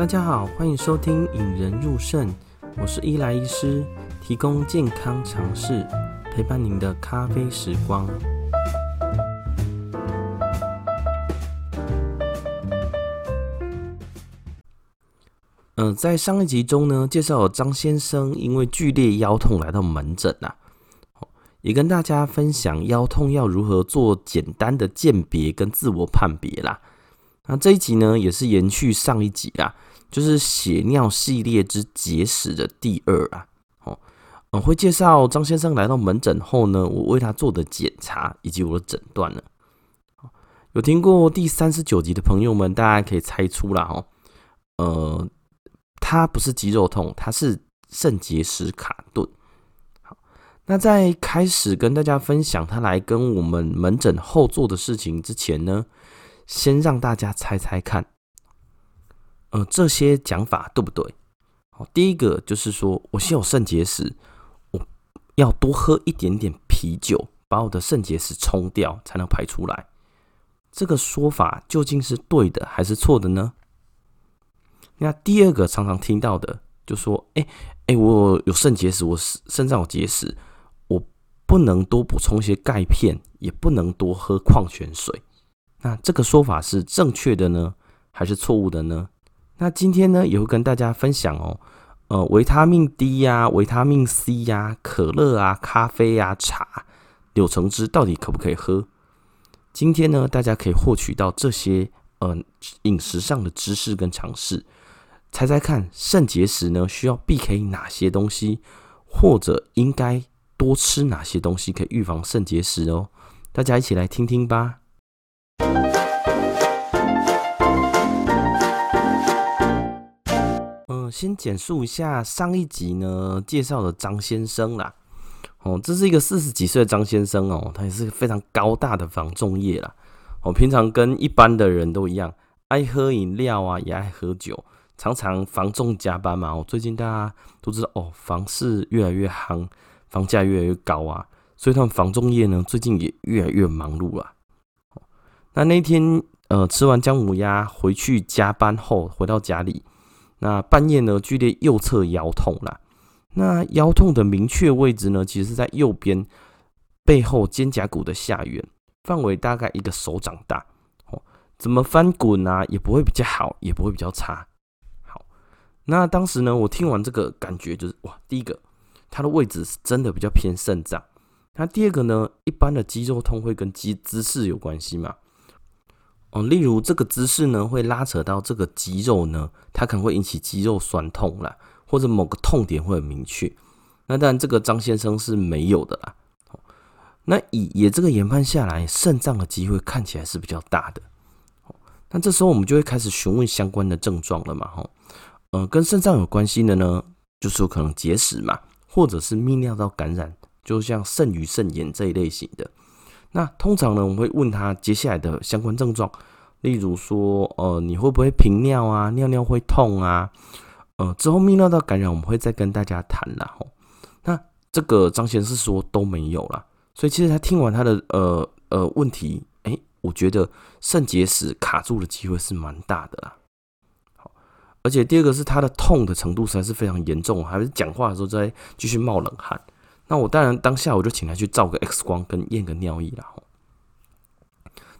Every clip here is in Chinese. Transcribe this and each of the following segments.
大家好，欢迎收听《引人入胜》，我是伊莱医师，提供健康常识，陪伴您的咖啡时光。嗯、在上一集中呢，介绍张先生因为剧烈腰痛来到门诊呐、啊，也跟大家分享腰痛要如何做简单的鉴别跟自我判别啦。那这一集呢，也是延续上一集啦，就是血尿系列之结石的第二啊。哦，我会介绍张先生来到门诊后呢，我为他做的检查以及我的诊断呢。有听过第三十九集的朋友们，大家可以猜出啦哦，呃。他不是肌肉痛，他是肾结石卡顿。好，那在开始跟大家分享他来跟我们门诊后做的事情之前呢，先让大家猜猜看，呃，这些讲法对不对？好，第一个就是说我先有肾结石，我要多喝一点点啤酒，把我的肾结石冲掉，才能排出来。这个说法究竟是对的还是错的呢？那第二个常常听到的，就说：“哎、欸、哎、我有肾结石，我肾脏有结石，我不能多补充一些钙片，也不能多喝矿泉水。”那这个说法是正确的呢，还是错误的呢？那今天呢，也会跟大家分享哦，呃，维他命 D 呀、维他命 C 呀、可乐啊、咖啡呀、茶、柳橙汁到底可不可以喝？今天呢，大家可以获取到这些呃饮食上的知识跟常识。猜猜看，肾结石呢需要避开哪些东西，或者应该多吃哪些东西可以预防肾结石哦？大家一起来听听吧。嗯、呃，先简述一下上一集呢介绍的张先生啦。哦，这是一个四十几岁的张先生哦，他也是个非常高大的房仲业啦。哦，平常跟一般的人都一样，爱喝饮料啊，也爱喝酒。常常房仲加班嘛，我最近大家都知道哦，房市越来越夯，房价越来越高啊，所以他们房仲业呢最近也越来越忙碌了。那那天呃吃完姜母鸭回去加班后回到家里，那半夜呢剧烈右侧腰痛了。那腰痛的明确位置呢，其实是在右边背后肩胛骨的下缘，范围大概一个手掌大。哦，怎么翻滚啊也不会比较好，也不会比较差。好那当时呢，我听完这个感觉就是哇，第一个，它的位置是真的比较偏肾脏。那第二个呢，一般的肌肉痛会跟肌姿势有关系嘛？哦，例如这个姿势呢，会拉扯到这个肌肉呢，它可能会引起肌肉酸痛啦，或者某个痛点会很明确。那当然，这个张先生是没有的啦。那以也这个研判下来，肾脏的机会看起来是比较大的。那这时候我们就会开始询问相关的症状了嘛？哈。呃，跟肾脏有关系的呢，就是有可能结石嘛，或者是泌尿道感染，就像肾盂肾炎这一类型的。那通常呢，我们会问他接下来的相关症状，例如说，呃，你会不会频尿啊？尿尿会痛啊？呃，之后泌尿道感染，我们会再跟大家谈啦。吼，那这个张先生说都没有啦，所以其实他听完他的呃呃问题，哎、我觉得肾结石卡住的机会是蛮大的啦。而且第二个是他的痛的程度实在是非常严重，还是讲话的时候在继续冒冷汗。那我当然当下我就请他去照个 X 光跟验个尿液啦。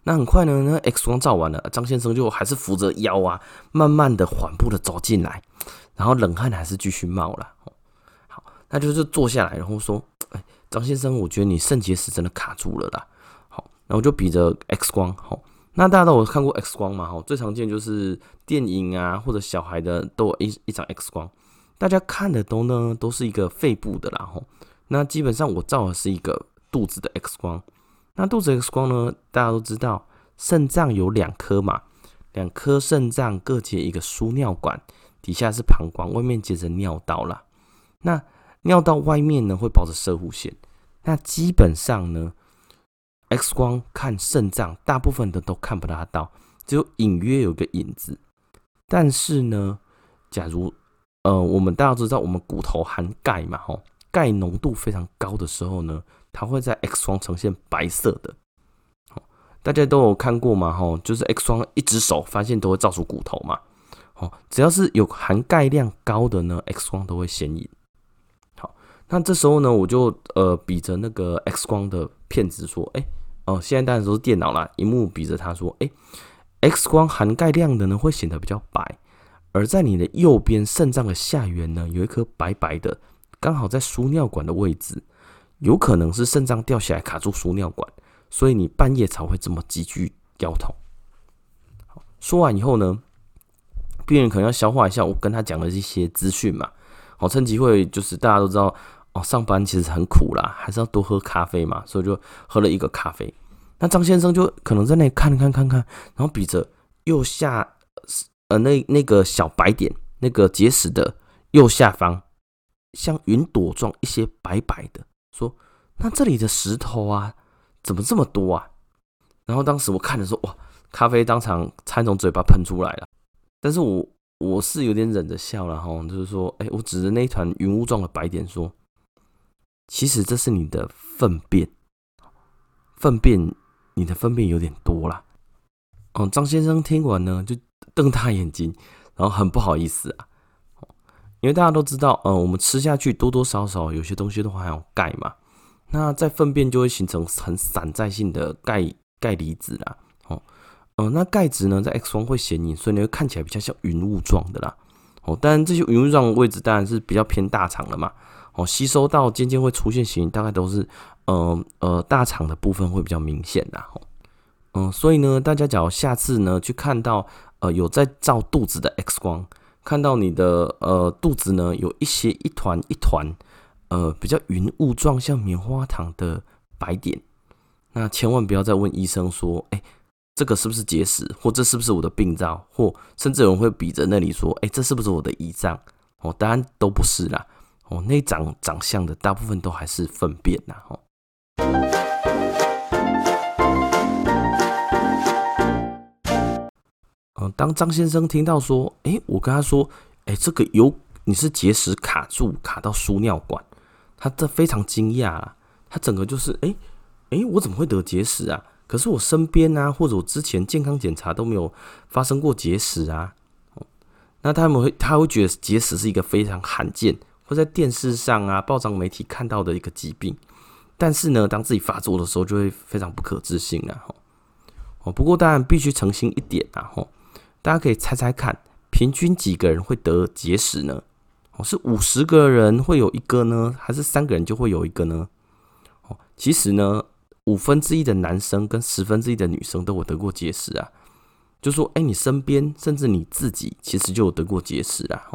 那很快呢，那 X 光照完了，张先生就还是扶着腰啊，慢慢的缓步的走进来，然后冷汗还是继续冒了。好，那就是坐下来，然后说：“哎，张先生，我觉得你肾结石真的卡住了啦。”好，然后就比着 X 光，好。那大家都有看过 X 光嘛？哈，最常见就是电影啊，或者小孩的都有一一张 X 光。大家看的都呢，都是一个肺部的啦。哈，那基本上我照的是一个肚子的 X 光。那肚子 X 光呢，大家都知道，肾脏有两颗嘛，两颗肾脏各接一个输尿管，底下是膀胱，外面接着尿道啦。那尿道外面呢，会包着射护腺。那基本上呢，X 光看肾脏，大部分的都看不大到，只有隐约有个影子。但是呢，假如呃，我们大家都知道，我们骨头含钙嘛，吼，钙浓度非常高的时候呢，它会在 X 光呈现白色的。大家都有看过嘛，吼，就是 X 光一只手发现都会照出骨头嘛，哦，只要是有含钙量高的呢，X 光都会显影。好，那这时候呢，我就呃比着那个 X 光的片子说，哎，哦，现在当然都是电脑啦，荧幕比着它说，哎，X 光含钙量的呢会显得比较白，而在你的右边肾脏的下缘呢，有一颗白白的，刚好在输尿管的位置，有可能是肾脏掉下来卡住输尿管，所以你半夜才会这么急剧腰痛。说完以后呢，病人可能要消化一下我跟他讲的一些资讯嘛，好，趁机会就是大家都知道哦，上班其实很苦啦，还是要多喝咖啡嘛，所以就喝了一个咖啡。那张先生就可能在那里看看看看，然后比着右下呃那那个小白点，那个结石的右下方，像云朵状一些白白的，说那这里的石头啊，怎么这么多啊？然后当时我看的时候，哇，咖啡当场差从嘴巴喷出来了。但是我我是有点忍着笑了哈，就是说，哎，我指着那一团云雾状的白点说，其实这是你的粪便，粪便，你的粪便有点多啦。哦，张先生听完呢，就瞪大眼睛，然后很不好意思啊，因为大家都知道，嗯，我们吃下去多多少少有些东西都含有钙嘛，那在粪便就会形成很散在性的钙钙离子啦。哦，嗯那钙质呢，在 X 光会显影，所以你会看起来比较像云雾状的啦。哦，当然这些云雾状的位置当然是比较偏大肠了嘛。哦，吸收到渐渐会出现显影，大概都是呃呃大肠的部分会比较明显啦。哦，嗯，所以呢，大家假如下次呢去看到呃有在照肚子的 X 光，看到你的呃肚子呢有一些一团一团呃比较云雾状像棉花糖的白点，那千万不要再问医生说，哎。这个是不是结石，或这是不是我的病灶，或甚至有人会比着那里说：“哎，这是不是我的胰脏？”哦，当然都不是啦。哦，那长长相的大部分都还是粪便呐。哦，嗯，当张先生听到说：“哎，我跟他说，哎，这个有你是结石卡住，卡到输尿管。”他这非常惊讶啊，他整个就是：“哎，哎，我怎么会得结石啊？”可是我身边啊，或者我之前健康检查都没有发生过结石啊。那他们会，他会觉得结石是一个非常罕见，或在电视上啊、报章媒体看到的一个疾病。但是呢，当自己发作的时候，就会非常不可置信啊。哦，不过当然必须诚心一点啊。吼，大家可以猜猜看，平均几个人会得结石呢？哦，是五十个人会有一个呢，还是三个人就会有一个呢？哦，其实呢。五分之一的男生跟十分之一的女生都有得过结石啊，就说，哎，你身边甚至你自己其实就有得过结石啊。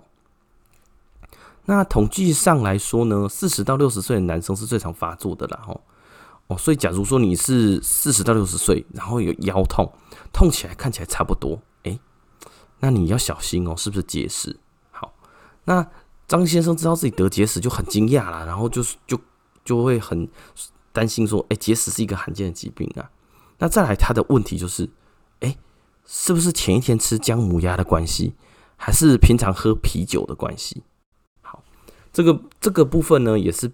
那统计上来说呢，四十到六十岁的男生是最常发作的啦。吼，哦，所以假如说你是四十到六十岁，然后有腰痛，痛起来看起来差不多，那你要小心哦，是不是结石？好，那张先生知道自己得结石就很惊讶啦，然后就是就就会很。担心说，哎，结石是一个罕见的疾病啊。那再来，他的问题就是，哎，是不是前一天吃姜母鸭的关系，还是平常喝啤酒的关系？好，这个这个部分呢，也是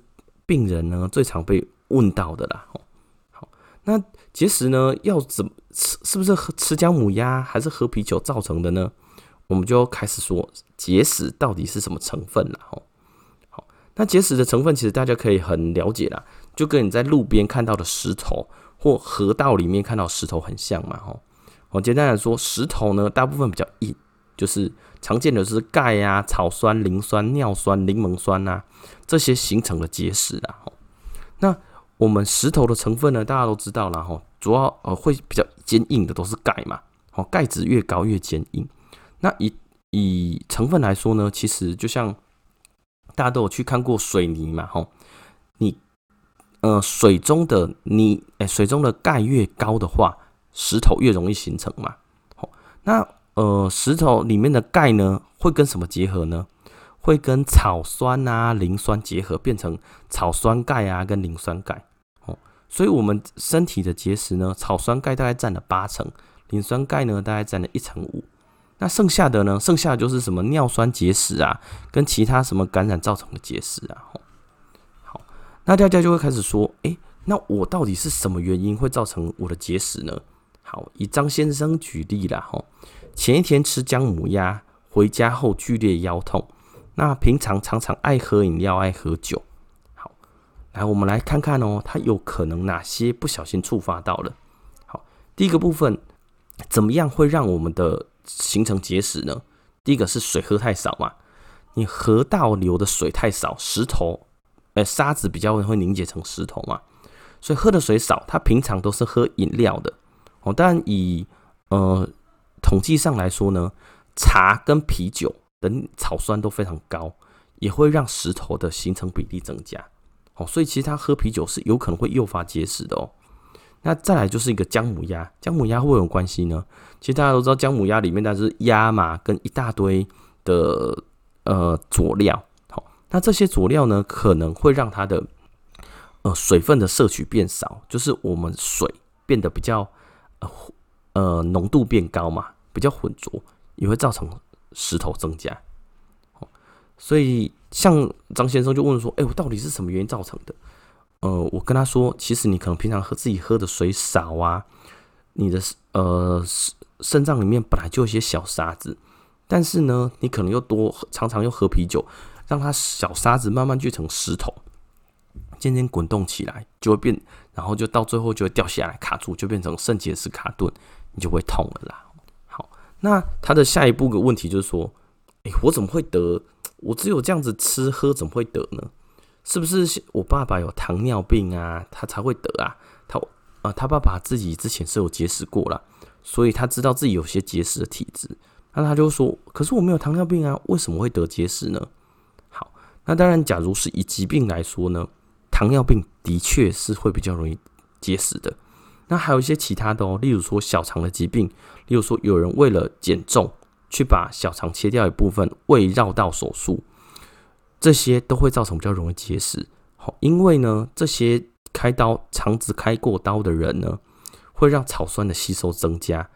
病人呢最常被问到的啦。那结石呢，要怎么吃？是不是喝吃姜母鸭，还是喝啤酒造成的呢？我们就开始说结石到底是什么成分了。哈，好，那结石的成分其实大家可以很了解啦。就跟你在路边看到的石头或河道里面看到石头很像嘛，哈。我简单来说，石头呢，大部分比较硬，就是常见的是钙啊、草酸、磷酸、尿酸、柠檬酸啊这些形成的结石啊。那我们石头的成分呢，大家都知道了，哈，主要呃会比较坚硬的都是钙嘛，哦，钙质越高越坚硬。那以以成分来说呢，其实就像大家都有去看过水泥嘛，吼，你。呃，水中的你，哎，水中的钙越高的话，石头越容易形成嘛。好，那呃，石头里面的钙呢，会跟什么结合呢？会跟草酸啊、磷酸结合，变成草酸钙啊，跟磷酸钙。所以我们身体的结石呢，草酸钙大概占了八成，磷酸钙呢大概占了一成五。那剩下的呢，剩下的就是什么尿酸结石啊，跟其他什么感染造成的结石啊。好那大家就会开始说，哎，那我到底是什么原因会造成我的结石呢？好，以张先生举例啦，哈，前一天吃姜母鸭，回家后剧烈腰痛。那平常常常爱喝饮料、爱喝酒。来我们来看看哦，它有可能哪些不小心触发到了？好，第一个部分，怎么样会让我们的形成结石呢？第一个是水喝太少嘛，你河道流的水太少，石头，呃，沙子比较会凝结成石头嘛，所以喝的水少。他平常都是喝饮料的哦，但以呃统计上来说呢，茶跟啤酒。等草酸都非常高，也会让石头的形成比例增加。哦，所以其实他喝啤酒是有可能会诱发结石的哦。那再来就是一个姜母鸭，姜母鸭会有关系呢？其实大家都知道，姜母鸭里面那是鸭嘛，跟一大堆的呃佐料。好，那这些佐料呢，可能会让它的呃水分的摄取变少，就是我们水变得比较呃呃浓度变高嘛，比较浑浊，也会造成。石头增加，所以像张先生就问说：“哎，我到底是什么原因造成的？”呃，我跟他说：“其实你可能平常喝自己喝的水少啊，你的呃肾脏里面本来就有些小沙子，但是呢，你可能又多常常又喝啤酒，让它小沙子慢慢聚成石头，渐渐滚动起来，就会变，然后就到最后就会掉下来卡住，就变成肾结石卡顿，你就会痛了啦。”好那他的下一步的问题就是说，哎，我怎么会得？我只有这样子吃喝，怎么会得呢？是不是我爸爸有糖尿病啊，他才会得啊？他啊，他爸爸自己之前是有结石过了，所以他知道自己有些结石的体质。那他就说，可是我没有糖尿病啊，为什么会得结石呢？好，那当然，假如是以疾病来说呢，糖尿病的确是会比较容易结石的。那还有一些其他的哦，例如说小肠的疾病，例如说有人为了减重去把小肠切掉一部分，胃绕道手术，这些都会造成比较容易结石。好，因为呢，这些开刀肠子开过刀的人呢，会让草酸的吸收增加，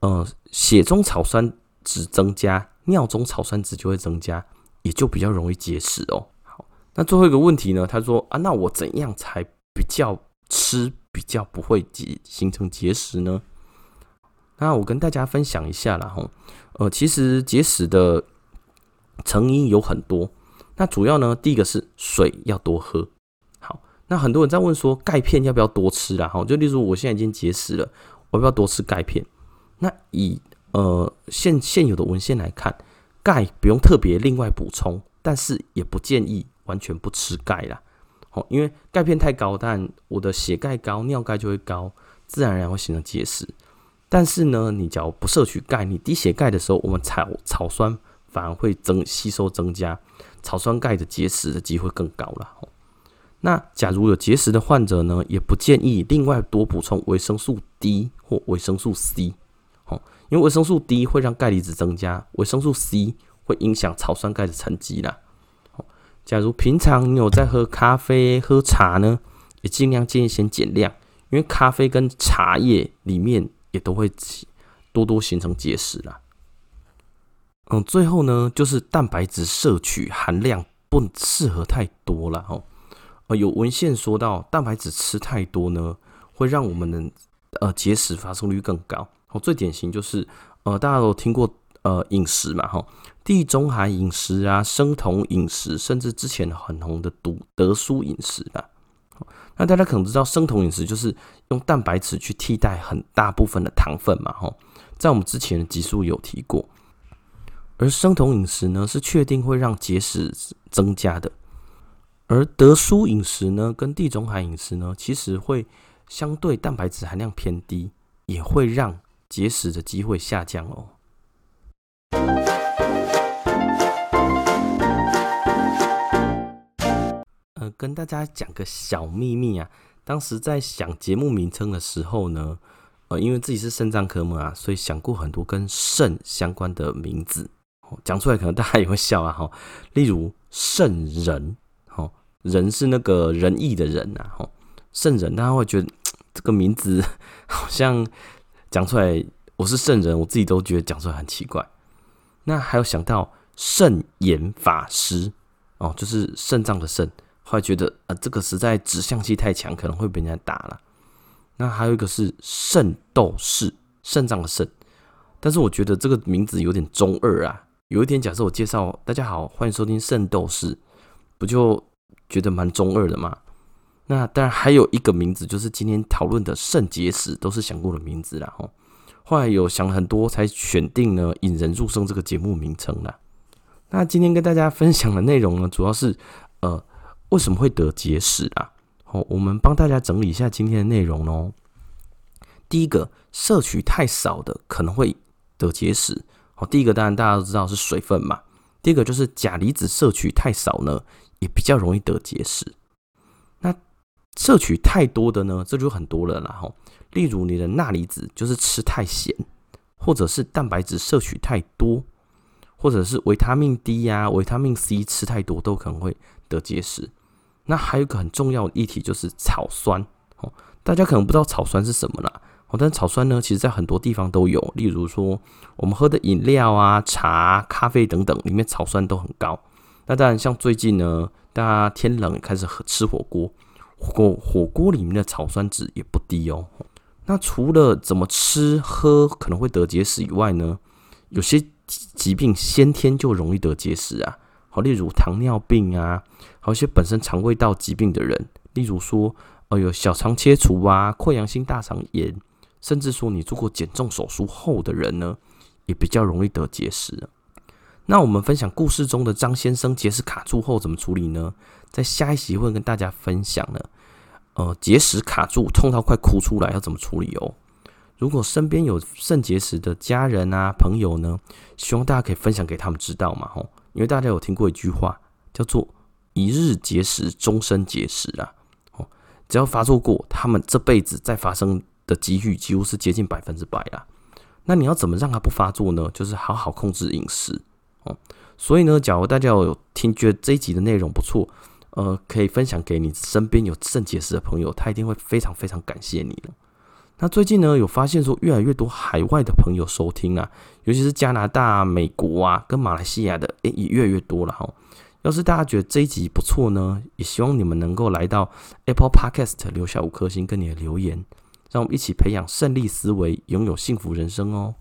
呃，血中草酸值增加，尿中草酸值就会增加，也就比较容易结石哦。好，那最后一个问题呢，他说啊，那我怎样才比较吃？比较不会结形成结石呢？那我跟大家分享一下啦吼，呃，其实结石的成因有很多。那主要呢，第一个是水要多喝。好，那很多人在问说钙片要不要多吃啦？哈，就例如我现在已经结石了，我要不要多吃钙片？那以呃现现有的文献来看，钙不用特别另外补充，但是也不建议完全不吃钙啦。好，因为钙片太高，但我的血钙高，尿钙就会高，自然而然会形成结石。但是呢，你只要不摄取钙，你低血钙的时候，我们草草酸反而会增吸收增加，草酸钙的结石的机会更高了。那假如有结石的患者呢，也不建议另外多补充维生素 D 或维生素 C。哦，因为维生素 D 会让钙离子增加，维生素 C 会影响草酸钙的沉积啦。假如平常你有在喝咖啡、喝茶呢，也尽量建议先减量，因为咖啡跟茶叶里面也都会多多形成结石啦。嗯，最后呢，就是蛋白质摄取含量不适合太多了哦。呃，有文献说到，蛋白质吃太多呢，会让我们的呃结石发生率更高。哦，最典型就是呃，大家都听过。呃，饮食嘛，哈，地中海饮食啊，生酮饮食，甚至之前很红的独德舒饮食啊。那大家可能知道，生酮饮食就是用蛋白质去替代很大部分的糖分嘛，哈。在我们之前的集数有提过，而生酮饮食呢，是确定会让结石增加的。而德舒饮食呢，跟地中海饮食呢，其实会相对蛋白质含量偏低，也会让结石的机会下降哦。呃，跟大家讲个小秘密啊，当时在想节目名称的时候呢，呃，因为自己是肾脏科嘛，所以想过很多跟肾相关的名字，讲出来可能大家也会笑啊，哈，例如肾仁，哈，人是那个仁义的仁啊，哈，圣人，大家会觉得这个名字 好像讲出来，我是圣人，我自己都觉得讲出来很奇怪。那还有想到肾炎法师哦，就是肾脏的肾，后来觉得啊、呃，这个实在指向性太强，可能会被人家打了。那还有一个是肾斗士，肾脏的肾，但是我觉得这个名字有点中二啊，有一天假设我介绍大家好，欢迎收听《圣斗士》，不就觉得蛮中二的吗？那当然还有一个名字，就是今天讨论的肾结石，都是想过的名字啦。吼，后来有想很多，才选定呢引人入胜这个节目名称啦。那今天跟大家分享的内容呢，主要是呃为什么会得结石啊？好，我们帮大家整理一下今天的内容哦。第一个，摄取太少的可能会得结石。哦，第一个当然大家都知道是水分嘛。第二个就是钾离子摄取太少呢，也比较容易得结石。那摄取太多的呢，这就很多了啦。吼，例如你的钠离子就是吃太咸，或者是蛋白质摄取太多，或者是维他命 D 呀、维他命 C 吃太多，都可能会得结石。那还有一个很重要的议题就是草酸。哦，大家可能不知道草酸是什么啦。哦，但草酸呢，其实在很多地方都有，例如说我们喝的饮料啊、茶、咖啡等等，里面草酸都很高。那当然，像最近呢，大家天冷开始吃火锅，火火锅里面的草酸值也不低哦。那除了怎么吃喝可能会得结石以外呢，有些疾病先天就容易得结石啊。好，例如糖尿病啊，还有一些本身肠胃道疾病的人，例如说，呃，有小肠切除啊、溃疡性大肠炎。甚至说，你做过减重手术后的人呢，也比较容易得结石。那我们分享故事中的张先生结石卡住后怎么处理呢？在下一集会跟大家分享呢。呃，结石卡住，痛到快哭出来，要怎么处理哦？如果身边有肾结石的家人啊、朋友呢，希望大家可以分享给他们知道嘛，吼，因为大家有听过一句话，叫做“一日结石，终身结石”啊。哦，只要发作过，他们这辈子再发生。的几率几乎是接近百分之百啦。那你要怎么让它不发作呢？就是好好控制饮食哦。所以呢，假如大家有听觉得这一集的内容不错，呃，可以分享给你身边有肾结石的朋友，他一定会非常非常感谢你的。那最近呢，有发现说越来越多海外的朋友收听啊，尤其是加拿大、美国啊，跟马来西亚的，诶，也越来越多了哈。要是大家觉得这一集不错呢，也希望你们能够来到 Apple Podcast 留下五颗星跟你的留言。让我们一起培养胜利思维，拥有幸福人生哦！